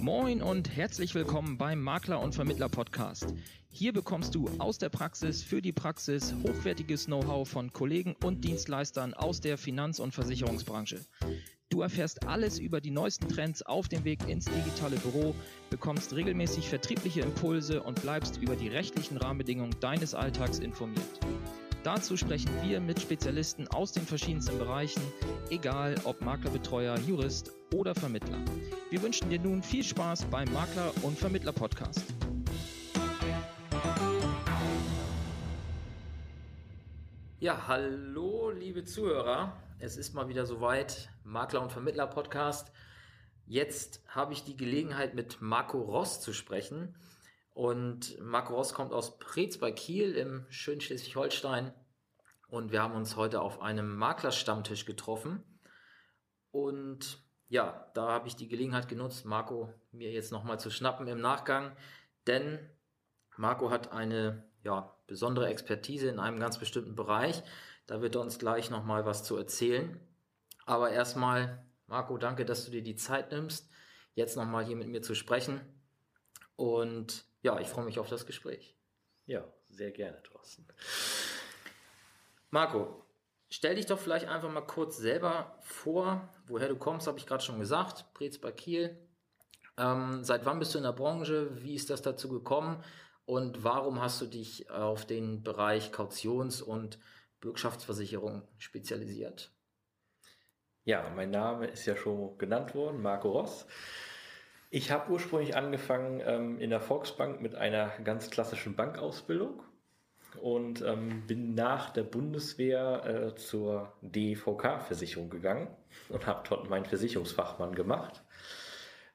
Moin und herzlich willkommen beim Makler und Vermittler Podcast. Hier bekommst du aus der Praxis für die Praxis hochwertiges Know-how von Kollegen und Dienstleistern aus der Finanz- und Versicherungsbranche. Du erfährst alles über die neuesten Trends auf dem Weg ins digitale Büro, bekommst regelmäßig vertriebliche Impulse und bleibst über die rechtlichen Rahmenbedingungen deines Alltags informiert. Dazu sprechen wir mit Spezialisten aus den verschiedensten Bereichen, egal ob Maklerbetreuer, Jurist oder Vermittler. Wir wünschen dir nun viel Spaß beim Makler- und Vermittler-Podcast. Ja, hallo liebe Zuhörer. Es ist mal wieder soweit, Makler- und Vermittler-Podcast. Jetzt habe ich die Gelegenheit, mit Marco Ross zu sprechen. Und Marco Ross kommt aus Preetz bei Kiel im schönen Schleswig-Holstein. Und wir haben uns heute auf einem Maklerstammtisch getroffen. Und ja, da habe ich die Gelegenheit genutzt, Marco mir jetzt nochmal zu schnappen im Nachgang. Denn Marco hat eine ja, besondere Expertise in einem ganz bestimmten Bereich. Da wird er uns gleich nochmal was zu erzählen. Aber erstmal, Marco, danke, dass du dir die Zeit nimmst, jetzt nochmal hier mit mir zu sprechen. Und ja, ich freue mich auf das Gespräch. Ja, sehr gerne, Thorsten. Marco, stell dich doch vielleicht einfach mal kurz selber vor. Woher du kommst, habe ich gerade schon gesagt. Preetz bei Kiel. Ähm, seit wann bist du in der Branche? Wie ist das dazu gekommen? Und warum hast du dich auf den Bereich Kautions- und Bürgschaftsversicherung spezialisiert? Ja, mein Name ist ja schon genannt worden, Marco Ross. Ich habe ursprünglich angefangen ähm, in der Volksbank mit einer ganz klassischen Bankausbildung und ähm, bin nach der Bundeswehr äh, zur DVK-Versicherung gegangen und habe dort meinen Versicherungsfachmann gemacht.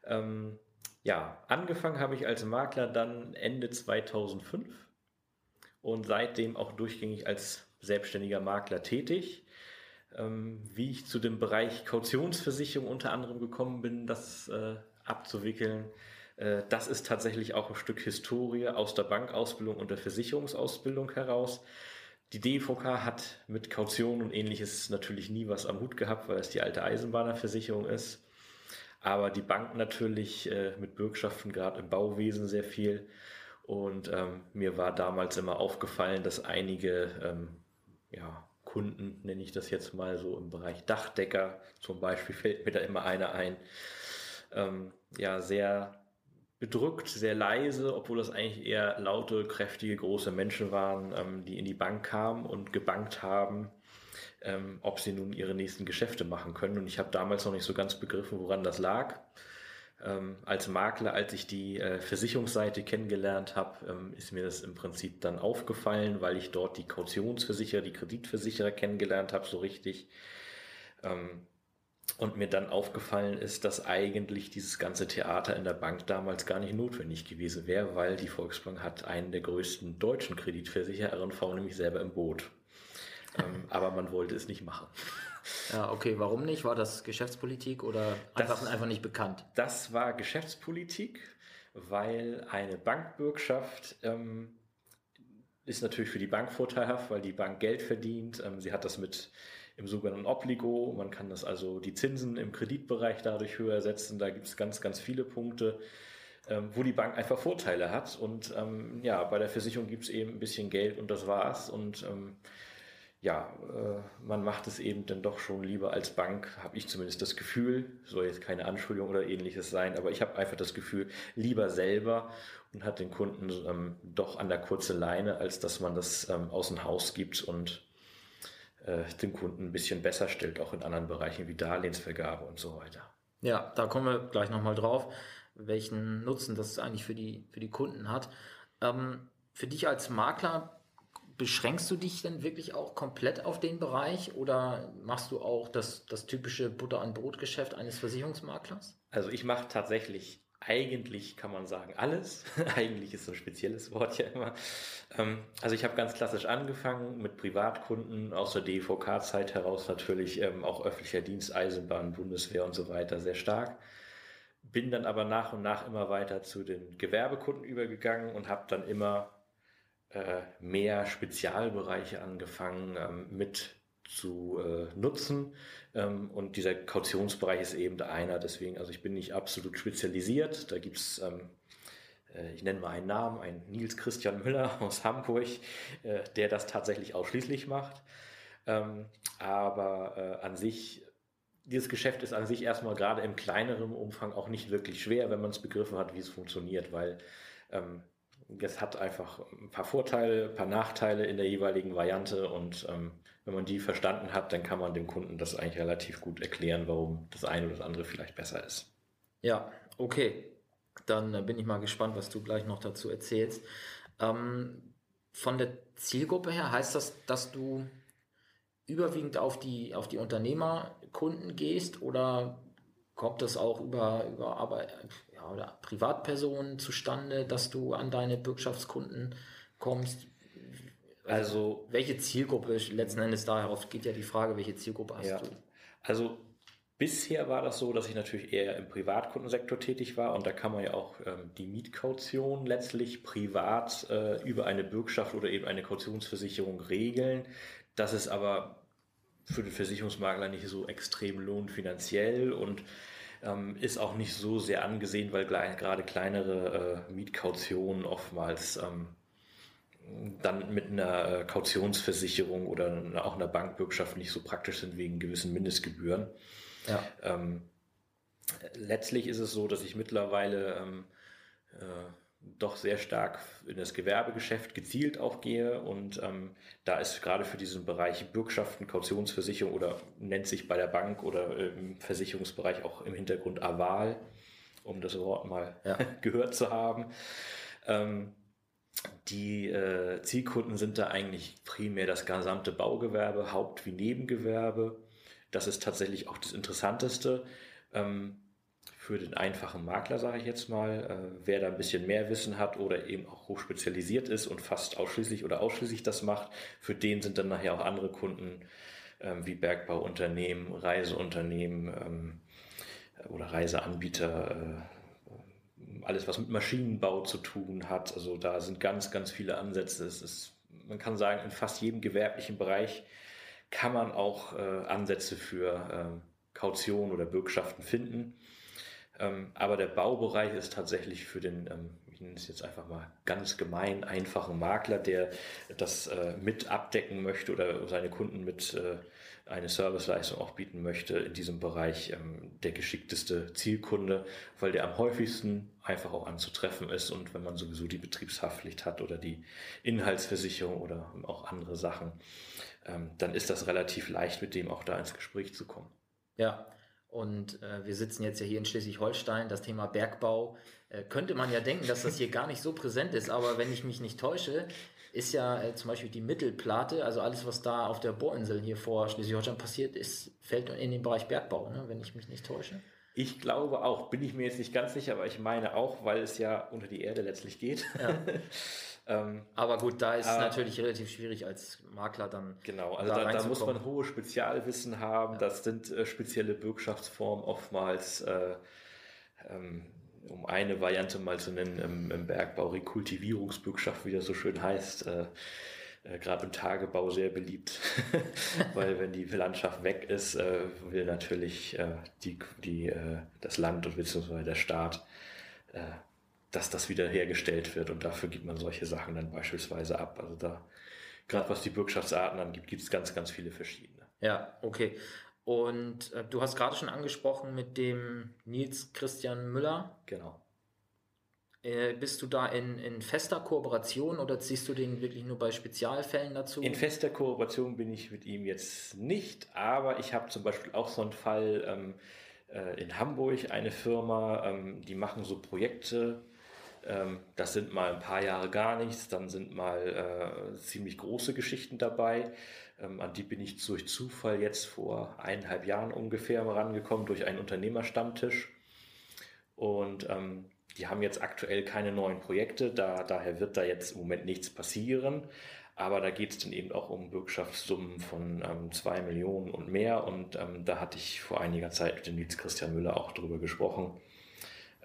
Ähm, ja, angefangen habe ich als Makler dann Ende 2005 und seitdem auch durchgängig als selbstständiger Makler tätig. Ähm, wie ich zu dem Bereich Kautionsversicherung unter anderem gekommen bin, das äh, abzuwickeln. Äh, das ist tatsächlich auch ein Stück Historie aus der Bankausbildung und der Versicherungsausbildung heraus. Die DVK hat mit Kaution und ähnliches natürlich nie was am Hut gehabt, weil es die alte Eisenbahnerversicherung ist. Aber die Bank natürlich äh, mit Bürgschaften, gerade im Bauwesen sehr viel. Und ähm, mir war damals immer aufgefallen, dass einige ähm, ja, Kunden, nenne ich das jetzt mal so im Bereich Dachdecker zum Beispiel, fällt mir da immer einer ein, ähm, ja, sehr bedrückt, sehr leise, obwohl das eigentlich eher laute, kräftige, große Menschen waren, ähm, die in die Bank kamen und gebankt haben, ähm, ob sie nun ihre nächsten Geschäfte machen können. Und ich habe damals noch nicht so ganz begriffen, woran das lag. Ähm, als Makler, als ich die äh, Versicherungsseite kennengelernt habe, ähm, ist mir das im Prinzip dann aufgefallen, weil ich dort die Kautionsversicherer, die Kreditversicherer kennengelernt habe, so richtig. Ähm, und mir dann aufgefallen ist, dass eigentlich dieses ganze Theater in der Bank damals gar nicht notwendig gewesen wäre, weil die Volksbank hat einen der größten deutschen Kreditversicherer, R&V, nämlich selber im Boot. ähm, aber man wollte es nicht machen. Ja, okay, warum nicht? War das Geschäftspolitik oder einfach, Das- einfach nicht bekannt? Das war Geschäftspolitik, weil eine Bankbürgschaft ähm, ist natürlich für die Bank vorteilhaft, weil die Bank Geld verdient. Ähm, sie hat das mit im sogenannten Obligo. Man kann das also die Zinsen im Kreditbereich dadurch höher setzen. Da gibt es ganz, ganz viele Punkte, ähm, wo die Bank einfach Vorteile hat. Und ähm, ja, bei der Versicherung gibt es eben ein bisschen Geld und das war's. Und ähm, ja, äh, man macht es eben dann doch schon lieber als Bank, habe ich zumindest das Gefühl, soll jetzt keine Anschuldigung oder ähnliches sein, aber ich habe einfach das Gefühl, lieber selber und hat den Kunden ähm, doch an der kurzen Leine, als dass man das ähm, aus dem Haus gibt und äh, den Kunden ein bisschen besser stellt, auch in anderen Bereichen wie Darlehensvergabe und so weiter. Ja, da kommen wir gleich nochmal drauf, welchen Nutzen das eigentlich für die, für die Kunden hat. Ähm, für dich als Makler, beschränkst du dich denn wirklich auch komplett auf den Bereich oder machst du auch das, das typische Butter- an Brot-Geschäft eines Versicherungsmaklers? Also ich mache tatsächlich eigentlich, kann man sagen, alles. eigentlich ist so ein spezielles Wort ja immer. Ähm, also ich habe ganz klassisch angefangen mit Privatkunden aus der DVK-Zeit heraus natürlich ähm, auch öffentlicher Dienst, Eisenbahn, Bundeswehr und so weiter sehr stark. Bin dann aber nach und nach immer weiter zu den Gewerbekunden übergegangen und habe dann immer äh, mehr Spezialbereiche angefangen ähm, mit zu äh, nutzen. Ähm, und dieser Kautionsbereich ist eben einer. Deswegen, also ich bin nicht absolut spezialisiert. Da gibt es, ähm, äh, ich nenne mal einen Namen, ein Nils Christian Müller aus Hamburg, äh, der das tatsächlich ausschließlich macht. Ähm, aber äh, an sich dieses Geschäft ist an sich erstmal gerade im kleineren Umfang auch nicht wirklich schwer, wenn man es begriffen hat, wie es funktioniert, weil ähm, es hat einfach ein paar Vorteile, ein paar Nachteile in der jeweiligen Variante und ähm, wenn man die verstanden hat, dann kann man dem Kunden das eigentlich relativ gut erklären, warum das eine oder das andere vielleicht besser ist. Ja, okay. Dann äh, bin ich mal gespannt, was du gleich noch dazu erzählst. Ähm, von der Zielgruppe her heißt das, dass du überwiegend auf die, auf die Unternehmerkunden gehst oder kommt das auch über, über Arbeit, ja, oder Privatpersonen zustande, dass du an deine Bürgschaftskunden kommst? Also, welche Zielgruppe letzten Endes darauf geht ja die Frage, welche Zielgruppe hast ja. du? Also bisher war das so, dass ich natürlich eher im Privatkundensektor tätig war und da kann man ja auch ähm, die Mietkaution letztlich privat äh, über eine Bürgschaft oder eben eine Kautionsversicherung regeln. Das ist aber für den Versicherungsmakler nicht so extrem lohnt finanziell und ähm, ist auch nicht so sehr angesehen, weil gerade kleinere äh, Mietkautionen oftmals ähm, dann mit einer äh, Kautionsversicherung oder auch einer Bankbürgschaft nicht so praktisch sind wegen gewissen Mindestgebühren. Ja. Ähm, letztlich ist es so, dass ich mittlerweile ähm, äh, doch sehr stark in das Gewerbegeschäft gezielt auch gehe und ähm, da ist gerade für diesen Bereich Bürgschaften, Kautionsversicherung oder nennt sich bei der Bank oder im Versicherungsbereich auch im Hintergrund Aval, um das Wort mal ja. gehört zu haben. Ähm, die äh, Zielkunden sind da eigentlich primär das gesamte Baugewerbe, Haupt- wie Nebengewerbe. Das ist tatsächlich auch das Interessanteste. Ähm, für den einfachen Makler, sage ich jetzt mal, äh, wer da ein bisschen mehr Wissen hat oder eben auch hochspezialisiert ist und fast ausschließlich oder ausschließlich das macht, für den sind dann nachher auch andere Kunden ähm, wie Bergbauunternehmen, Reiseunternehmen ähm, oder Reiseanbieter, äh, alles was mit Maschinenbau zu tun hat. Also da sind ganz, ganz viele Ansätze. Es ist, man kann sagen, in fast jedem gewerblichen Bereich kann man auch äh, Ansätze für äh, Kaution oder Bürgschaften finden. Ähm, aber der Baubereich ist tatsächlich für den, ähm, ich nenne es jetzt einfach mal ganz gemein, einfachen Makler, der das äh, mit abdecken möchte oder seine Kunden mit äh, eine Serviceleistung auch bieten möchte, in diesem Bereich ähm, der geschickteste Zielkunde, weil der am häufigsten einfach auch anzutreffen ist und wenn man sowieso die Betriebshaftpflicht hat oder die Inhaltsversicherung oder auch andere Sachen, ähm, dann ist das relativ leicht, mit dem auch da ins Gespräch zu kommen. Ja, und äh, wir sitzen jetzt ja hier in Schleswig-Holstein. Das Thema Bergbau äh, könnte man ja denken, dass das hier gar nicht so präsent ist. Aber wenn ich mich nicht täusche, ist ja äh, zum Beispiel die Mittelplatte, also alles, was da auf der Bohrinsel hier vor Schleswig-Holstein passiert, ist, fällt in den Bereich Bergbau, ne? wenn ich mich nicht täusche. Ich glaube auch, bin ich mir jetzt nicht ganz sicher, aber ich meine auch, weil es ja unter die Erde letztlich geht. Ja. Ähm, aber gut, da ist es natürlich relativ schwierig als Makler dann. Genau, also da, da, da muss man hohe Spezialwissen haben. Ja. Das sind äh, spezielle Bürgschaftsformen oftmals. Äh, ähm, um eine Variante mal zu nennen, im, im Bergbau Rekultivierungsbürgschaft, wie das so schön heißt, äh, äh, gerade im Tagebau sehr beliebt, weil wenn die Landschaft weg ist, äh, will natürlich äh, die, die, äh, das Land und beziehungsweise der Staat äh, dass das wieder hergestellt wird und dafür gibt man solche Sachen dann beispielsweise ab. Also da, gerade was die Bürgschaftsarten angibt, gibt es ganz, ganz viele verschiedene. Ja, okay. Und äh, du hast gerade schon angesprochen mit dem Nils Christian Müller. Genau. Äh, bist du da in, in fester Kooperation oder ziehst du den wirklich nur bei Spezialfällen dazu? In fester Kooperation bin ich mit ihm jetzt nicht, aber ich habe zum Beispiel auch so einen Fall ähm, äh, in Hamburg, eine Firma, ähm, die machen so Projekte das sind mal ein paar Jahre gar nichts, dann sind mal äh, ziemlich große Geschichten dabei. Ähm, an die bin ich durch Zufall jetzt vor eineinhalb Jahren ungefähr rangekommen durch einen Unternehmerstammtisch. Und ähm, die haben jetzt aktuell keine neuen Projekte, da, daher wird da jetzt im Moment nichts passieren. Aber da geht es dann eben auch um Bürgschaftssummen von ähm, zwei Millionen und mehr. Und ähm, da hatte ich vor einiger Zeit mit dem Nils Christian Müller auch drüber gesprochen.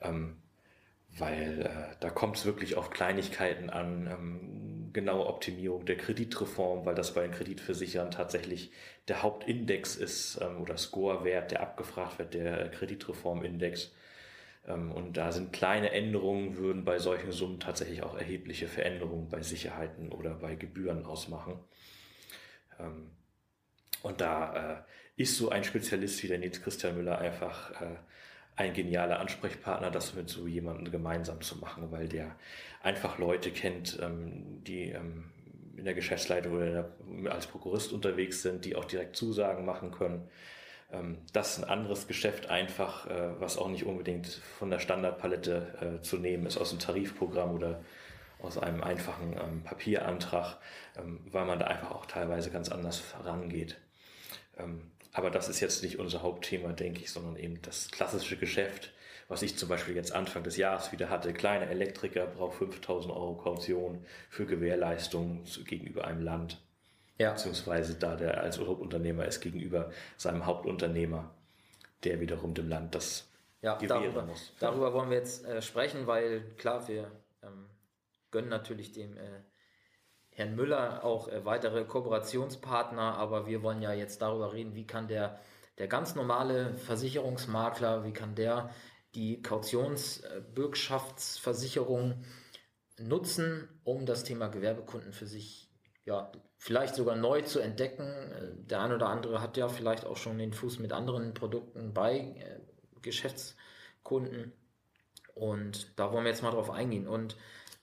Ähm, weil äh, da kommt es wirklich auf Kleinigkeiten an. Ähm, genaue Optimierung der Kreditreform, weil das bei den Kreditversicherern tatsächlich der Hauptindex ist ähm, oder Scorewert, der abgefragt wird, der Kreditreformindex. Ähm, und da sind kleine Änderungen, würden bei solchen Summen tatsächlich auch erhebliche Veränderungen bei Sicherheiten oder bei Gebühren ausmachen. Ähm, und da äh, ist so ein Spezialist wie der Nils Christian Müller einfach äh, ein genialer Ansprechpartner, das mit so jemandem gemeinsam zu machen, weil der einfach Leute kennt, ähm, die in der Geschäftsleitung oder als Prokurist unterwegs sind, die auch direkt Zusagen machen können ähm, das ist ein anderes Geschäft einfach, äh, was auch nicht unbedingt von der Standardpalette äh, zu nehmen ist aus dem Tarifprogramm oder aus einem einfachen ähm, Papierantrag, ähm, weil man da einfach auch teilweise ganz anders herangeht. Aber das ist jetzt nicht unser Hauptthema, denke ich, sondern eben das klassische Geschäft, was ich zum Beispiel jetzt Anfang des Jahres wieder hatte. Kleiner Elektriker braucht 5000 Euro Kaution für Gewährleistung gegenüber einem Land ja. beziehungsweise da der als Subunternehmer ist gegenüber seinem Hauptunternehmer, der wiederum dem Land das ja, darüber, muss. Darüber wollen wir jetzt äh, sprechen, weil klar, wir ähm, gönnen natürlich dem äh, Herrn Müller auch äh, weitere Kooperationspartner, aber wir wollen ja jetzt darüber reden, wie kann der, der ganz normale Versicherungsmakler, wie kann der die Kautionsbürgschaftsversicherung nutzen, um das Thema Gewerbekunden für sich ja, vielleicht sogar neu zu entdecken. Äh, der eine oder andere hat ja vielleicht auch schon den Fuß mit anderen Produkten bei äh, Geschäftskunden. Und da wollen wir jetzt mal drauf eingehen. Und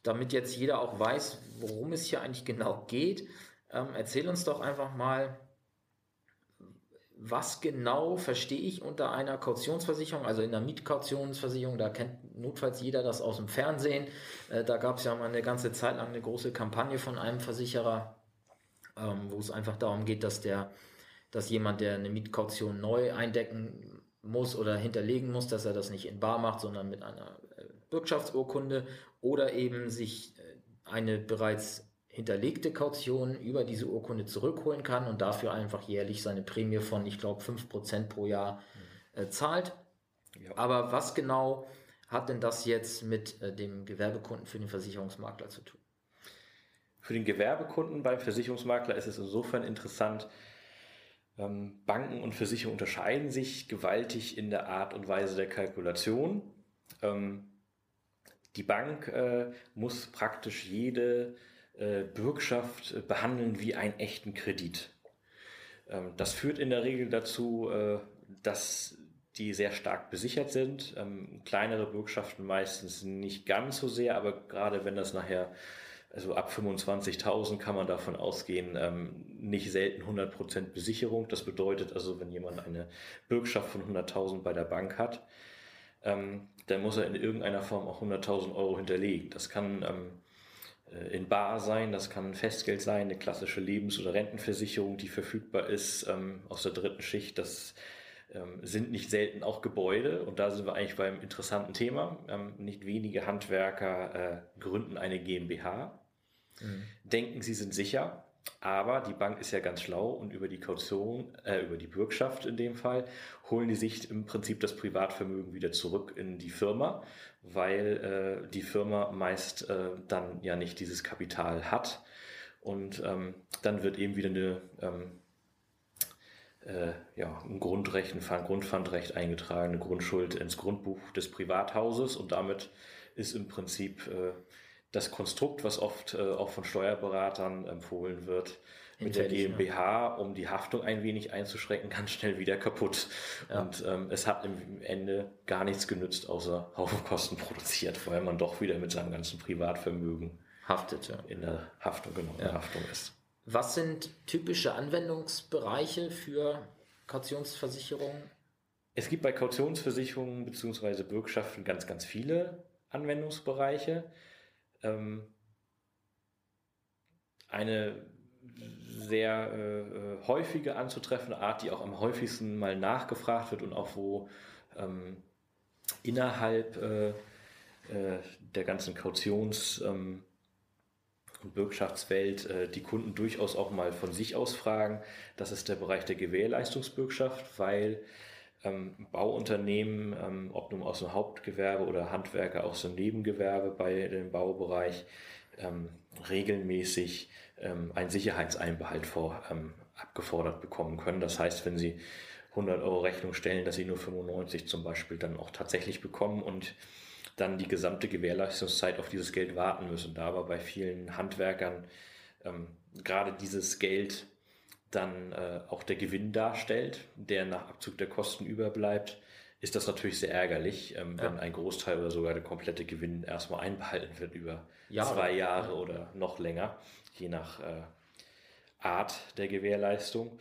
damit jetzt jeder auch weiß, worum es hier eigentlich genau geht, ähm, erzähl uns doch einfach mal, was genau verstehe ich unter einer Kautionsversicherung, also in der Mietkautionsversicherung, da kennt notfalls jeder das aus dem Fernsehen. Äh, da gab es ja mal eine ganze Zeit lang eine große Kampagne von einem Versicherer, ähm, wo es einfach darum geht, dass der, dass jemand, der eine Mietkaution neu eindecken muss oder hinterlegen muss, dass er das nicht in Bar macht, sondern mit einer äh, Bürgschaftsurkunde oder eben sich äh, eine bereits hinterlegte Kaution über diese Urkunde zurückholen kann und dafür einfach jährlich seine Prämie von, ich glaube, 5% pro Jahr äh, zahlt. Ja. Aber was genau hat denn das jetzt mit äh, dem Gewerbekunden für den Versicherungsmakler zu tun? Für den Gewerbekunden beim Versicherungsmakler ist es insofern interessant, ähm, Banken und Versicherungen unterscheiden sich gewaltig in der Art und Weise der Kalkulation. Ähm, die Bank äh, muss praktisch jede äh, Bürgschaft behandeln wie einen echten Kredit. Ähm, das führt in der Regel dazu, äh, dass die sehr stark besichert sind. kleinere Bürgschaften meistens nicht ganz so sehr, aber gerade wenn das nachher also ab 25.000 kann man davon ausgehen, ähm, nicht selten 100% Besicherung. Das bedeutet also, wenn jemand eine Bürgschaft von 100.000 bei der Bank hat, ähm, dann muss er in irgendeiner Form auch 100.000 Euro hinterlegen. Das kann ähm, äh, in Bar sein, das kann Festgeld sein, eine klassische Lebens- oder Rentenversicherung, die verfügbar ist ähm, aus der dritten Schicht. Das ähm, sind nicht selten auch Gebäude und da sind wir eigentlich beim interessanten Thema. Ähm, nicht wenige Handwerker äh, gründen eine GmbH mhm. denken, sie sind sicher. Aber die Bank ist ja ganz schlau und über die Kaution, äh, über die Bürgschaft in dem Fall, holen die sich im Prinzip das Privatvermögen wieder zurück in die Firma, weil äh, die Firma meist äh, dann ja nicht dieses Kapital hat. Und ähm, dann wird eben wieder eine, ähm, äh, ja, ein Grundrecht, ein Grundpfandrecht eingetragen, eine Grundschuld ins Grundbuch des Privathauses und damit ist im Prinzip äh, das Konstrukt, was oft äh, auch von Steuerberatern empfohlen wird, mit der GmbH, um die Haftung ein wenig einzuschränken, ganz schnell wieder kaputt. Ja. Und ähm, es hat im Ende gar nichts genützt, außer Haufen Kosten produziert, weil man doch wieder mit seinem ganzen Privatvermögen haftet, ja. in der Haftung, genau, in der Haftung ist. Was sind typische Anwendungsbereiche für Kautionsversicherungen? Es gibt bei Kautionsversicherungen bzw. Bürgschaften ganz, ganz viele Anwendungsbereiche. Ähm, eine sehr äh, äh, häufige anzutreffende Art, die auch am häufigsten mal nachgefragt wird und auch wo ähm, innerhalb äh, äh, der ganzen Kautions- ähm, und Bürgschaftswelt äh, die Kunden durchaus auch mal von sich aus fragen. Das ist der Bereich der Gewährleistungsbürgschaft, weil ähm, Bauunternehmen, ähm, ob nun aus dem Hauptgewerbe oder Handwerker aus dem Nebengewerbe bei dem Baubereich, ähm, regelmäßig ähm, einen Sicherheitseinbehalt vor, ähm, abgefordert bekommen können. Das heißt, wenn Sie 100 Euro Rechnung stellen, dass Sie nur 95 zum Beispiel dann auch tatsächlich bekommen und dann die gesamte Gewährleistungszeit auf dieses Geld warten müssen. Da aber bei vielen Handwerkern ähm, gerade dieses Geld dann äh, auch der Gewinn darstellt, der nach Abzug der Kosten überbleibt, ist das natürlich sehr ärgerlich, ähm, wenn ein Großteil oder sogar der komplette Gewinn erstmal einbehalten wird über Jahre. zwei Jahre ja. oder noch länger, je nach äh, Art der Gewährleistung.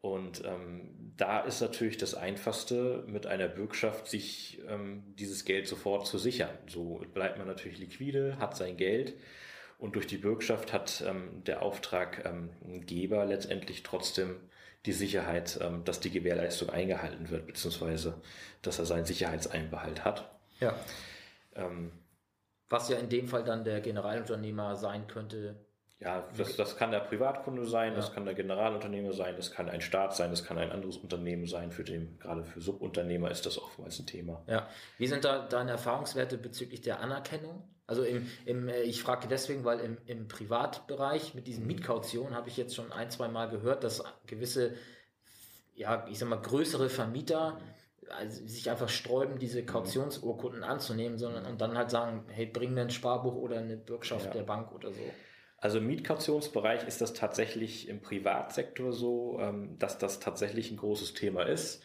Und ähm, da ist natürlich das Einfachste, mit einer Bürgschaft sich ähm, dieses Geld sofort zu sichern. So bleibt man natürlich liquide, hat sein Geld und durch die Bürgschaft hat ähm, der Auftraggeber letztendlich trotzdem die Sicherheit, ähm, dass die Gewährleistung eingehalten wird, beziehungsweise dass er seinen Sicherheitseinbehalt hat. Ja. Ähm, Was ja in dem Fall dann der Generalunternehmer sein könnte, ja, das, das kann der Privatkunde sein, ja. das kann der Generalunternehmer sein, das kann ein Staat sein, das kann ein anderes Unternehmen sein. Für den, gerade für Subunternehmer ist das oftmals ein Thema. Ja. Wie sind da deine Erfahrungswerte bezüglich der Anerkennung? Also im, im äh, ich frage deswegen, weil im, im Privatbereich mit diesen mhm. Mietkautionen habe ich jetzt schon ein, zwei Mal gehört, dass gewisse, ja, ich sag mal, größere Vermieter also sich einfach sträuben, diese mhm. Kautionsurkunden anzunehmen, sondern und dann halt sagen, hey, bring mir ein Sparbuch oder eine Bürgschaft ja. der Bank oder so. Also im Mietkautionsbereich ist das tatsächlich im Privatsektor so, ähm, dass das tatsächlich ein großes Thema ist.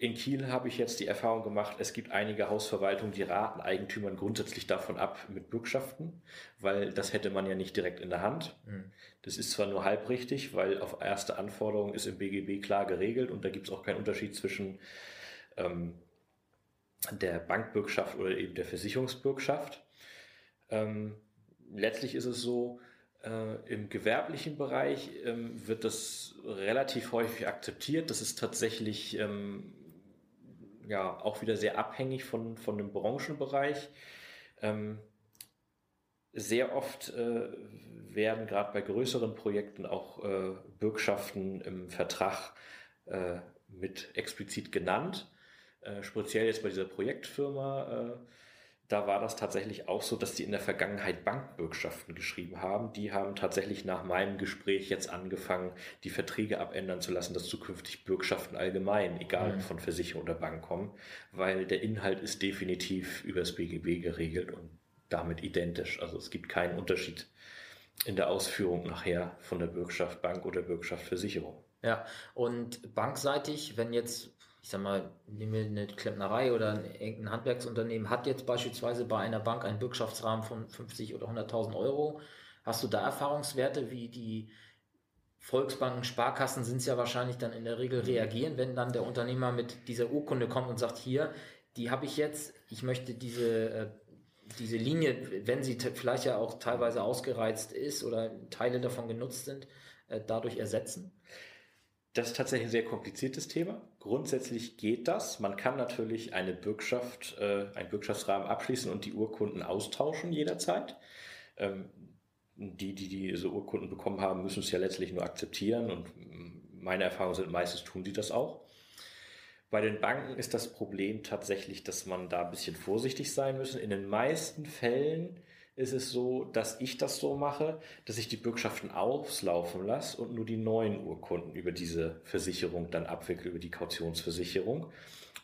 In Kiel habe ich jetzt die Erfahrung gemacht, es gibt einige Hausverwaltungen, die raten Eigentümern grundsätzlich davon ab mit Bürgschaften, weil das hätte man ja nicht direkt in der Hand. Mhm. Das ist zwar nur halb richtig, weil auf erste Anforderung ist im BGB klar geregelt und da gibt es auch keinen Unterschied zwischen ähm, der Bankbürgschaft oder eben der Versicherungsbürgschaft. Ähm, letztlich ist es so, äh, im gewerblichen Bereich ähm, wird das relativ häufig akzeptiert. Das ist tatsächlich ähm, ja auch wieder sehr abhängig von, von dem Branchenbereich. Ähm, sehr oft äh, werden gerade bei größeren Projekten auch äh, Bürgschaften im Vertrag äh, mit explizit genannt. Äh, speziell jetzt bei dieser Projektfirma äh, da war das tatsächlich auch so, dass die in der Vergangenheit Bankbürgschaften geschrieben haben. Die haben tatsächlich nach meinem Gespräch jetzt angefangen, die Verträge abändern zu lassen, dass zukünftig Bürgschaften allgemein, egal mhm. von Versicherung oder Bank kommen, weil der Inhalt ist definitiv übers BGB geregelt und damit identisch. Also es gibt keinen Unterschied in der Ausführung nachher von der Bürgschaft Bank oder Bürgschaft Versicherung. Ja, und bankseitig, wenn jetzt ich sag mal, nehmen wir eine Klempnerei oder ein, Handwerksunternehmen hat jetzt beispielsweise bei einer Bank einen Bürgschaftsrahmen von 50 oder 100.000 Euro. Hast du da Erfahrungswerte, wie die Volksbanken, Sparkassen sind es ja wahrscheinlich dann in der Regel reagieren, wenn dann der Unternehmer mit dieser Urkunde kommt und sagt, hier, die habe ich jetzt, ich möchte diese, äh, diese Linie, wenn sie vielleicht ja auch teilweise ausgereizt ist oder Teile davon genutzt sind, äh, dadurch ersetzen? Das ist tatsächlich ein sehr kompliziertes Thema. Grundsätzlich geht das. Man kann natürlich eine Bürgschaft, äh, einen Bürgschaftsrahmen abschließen und die Urkunden austauschen jederzeit. Ähm, die, die diese Urkunden bekommen haben, müssen es ja letztlich nur akzeptieren und meine Erfahrungen sind, meistens tun sie das auch. Bei den Banken ist das Problem tatsächlich, dass man da ein bisschen vorsichtig sein müssen. In den meisten Fällen ist es so, dass ich das so mache, dass ich die Bürgschaften auslaufen lasse und nur die neuen Urkunden über diese Versicherung dann abwickle, über die Kautionsversicherung,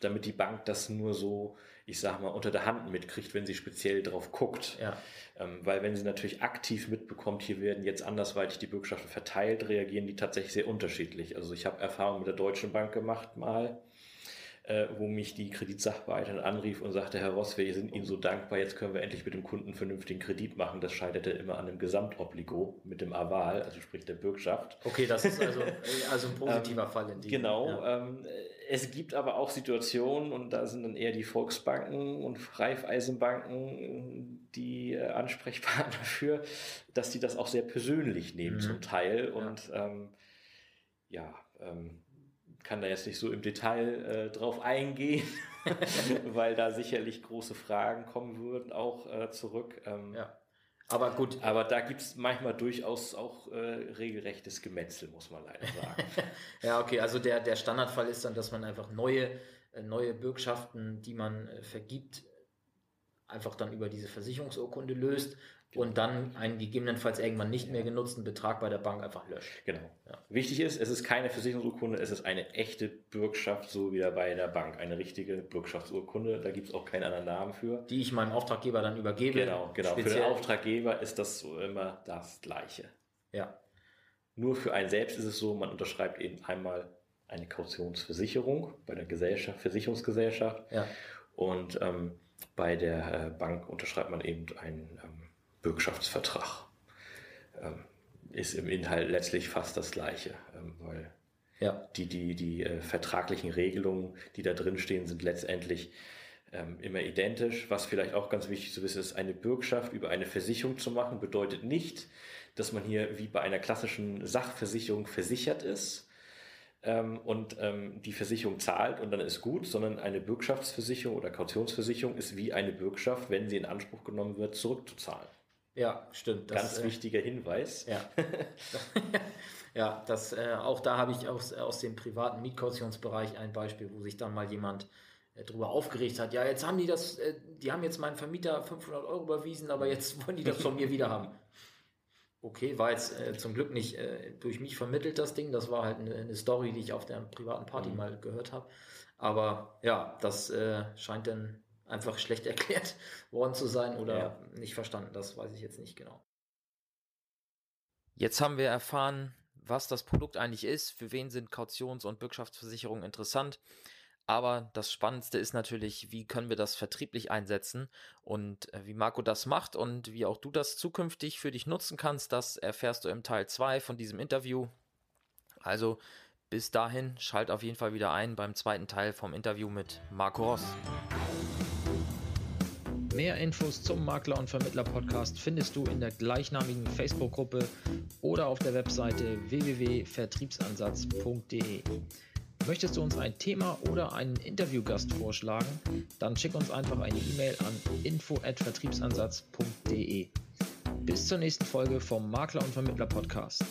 damit die Bank das nur so, ich sag mal, unter der Hand mitkriegt, wenn sie speziell drauf guckt. Ja. Ähm, weil wenn sie natürlich aktiv mitbekommt, hier werden jetzt andersweitig die Bürgschaften verteilt, reagieren die tatsächlich sehr unterschiedlich. Also ich habe Erfahrungen mit der Deutschen Bank gemacht mal äh, wo mich die Kreditsachbearbeiterin anrief und sagte, Herr Ross, wir sind Ihnen so dankbar, jetzt können wir endlich mit dem Kunden einen vernünftigen Kredit machen. Das scheiterte immer an dem Gesamtobligo mit dem Aval, also sprich der Bürgschaft. Okay, das ist also, also ein positiver ähm, Fall in dem. Genau. Ja. Ähm, es gibt aber auch Situationen, und da sind dann eher die Volksbanken und Raiffeisenbanken die äh, Ansprechpartner dafür, dass die das auch sehr persönlich nehmen mhm. zum Teil. Und ja, ähm, ja ähm, kann da jetzt nicht so im Detail äh, drauf eingehen, weil da sicherlich große Fragen kommen würden auch äh, zurück. Ähm, ja. Aber gut. Aber da gibt es manchmal durchaus auch äh, regelrechtes Gemetzel, muss man leider sagen. ja, okay, also der, der Standardfall ist dann, dass man einfach neue, äh, neue Bürgschaften, die man äh, vergibt, einfach dann über diese Versicherungsurkunde löst Genau. Und dann einen gegebenenfalls irgendwann nicht mehr genutzten Betrag bei der Bank einfach löscht. Genau. Ja. Wichtig ist, es ist keine Versicherungsurkunde, es ist eine echte Bürgschaft, so wie bei der Bank. Eine richtige Bürgschaftsurkunde, da gibt es auch keinen anderen Namen für. Die ich meinem Auftraggeber dann übergebe. Genau, genau. Speziell. Für den Auftraggeber ist das so immer das Gleiche. Ja. Nur für einen selbst ist es so, man unterschreibt eben einmal eine Kautionsversicherung bei der Gesellschaft, Versicherungsgesellschaft. Ja. Und ähm, bei der äh, Bank unterschreibt man eben einen ähm, Bürgschaftsvertrag. Ähm, ist im Inhalt letztlich fast das Gleiche, ähm, weil ja. die, die, die äh, vertraglichen Regelungen, die da drin stehen, sind letztendlich ähm, immer identisch. Was vielleicht auch ganz wichtig zu wissen ist, eine Bürgschaft über eine Versicherung zu machen, bedeutet nicht, dass man hier wie bei einer klassischen Sachversicherung versichert ist und die Versicherung zahlt und dann ist gut, sondern eine Bürgschaftsversicherung oder Kautionsversicherung ist wie eine Bürgschaft, wenn sie in Anspruch genommen wird, zurückzuzahlen. Ja, stimmt. Das, Ganz äh, wichtiger Hinweis. Ja, ja das, äh, auch da habe ich aus, aus dem privaten Mietkautionsbereich ein Beispiel, wo sich dann mal jemand äh, darüber aufgeregt hat. Ja, jetzt haben die das, äh, die haben jetzt meinen Vermieter 500 Euro überwiesen, aber jetzt wollen die das von mir wieder haben. Okay, war jetzt äh, zum Glück nicht äh, durch mich vermittelt, das Ding. Das war halt eine, eine Story, die ich auf der privaten Party mhm. mal gehört habe. Aber ja, das scheint dann einfach schlecht erklärt worden zu sein oder ja. nicht verstanden. Das weiß ich jetzt nicht genau. Jetzt haben wir erfahren, was das Produkt eigentlich ist, für wen sind Kautions- und Bürgschaftsversicherungen interessant. Aber das Spannendste ist natürlich, wie können wir das vertrieblich einsetzen und äh, wie Marco das macht und wie auch du das zukünftig für dich nutzen kannst, das erfährst du im Teil 2 von diesem Interview. Also bis dahin, schalt auf jeden Fall wieder ein beim zweiten Teil vom Interview mit Marco Ross. Mehr Infos zum Makler und Vermittler Podcast findest du in der gleichnamigen Facebook-Gruppe oder auf der Webseite www.vertriebsansatz.de. Möchtest du uns ein Thema oder einen Interviewgast vorschlagen? Dann schick uns einfach eine E-Mail an info@vertriebsansatz.de. Bis zur nächsten Folge vom Makler und Vermittler Podcast.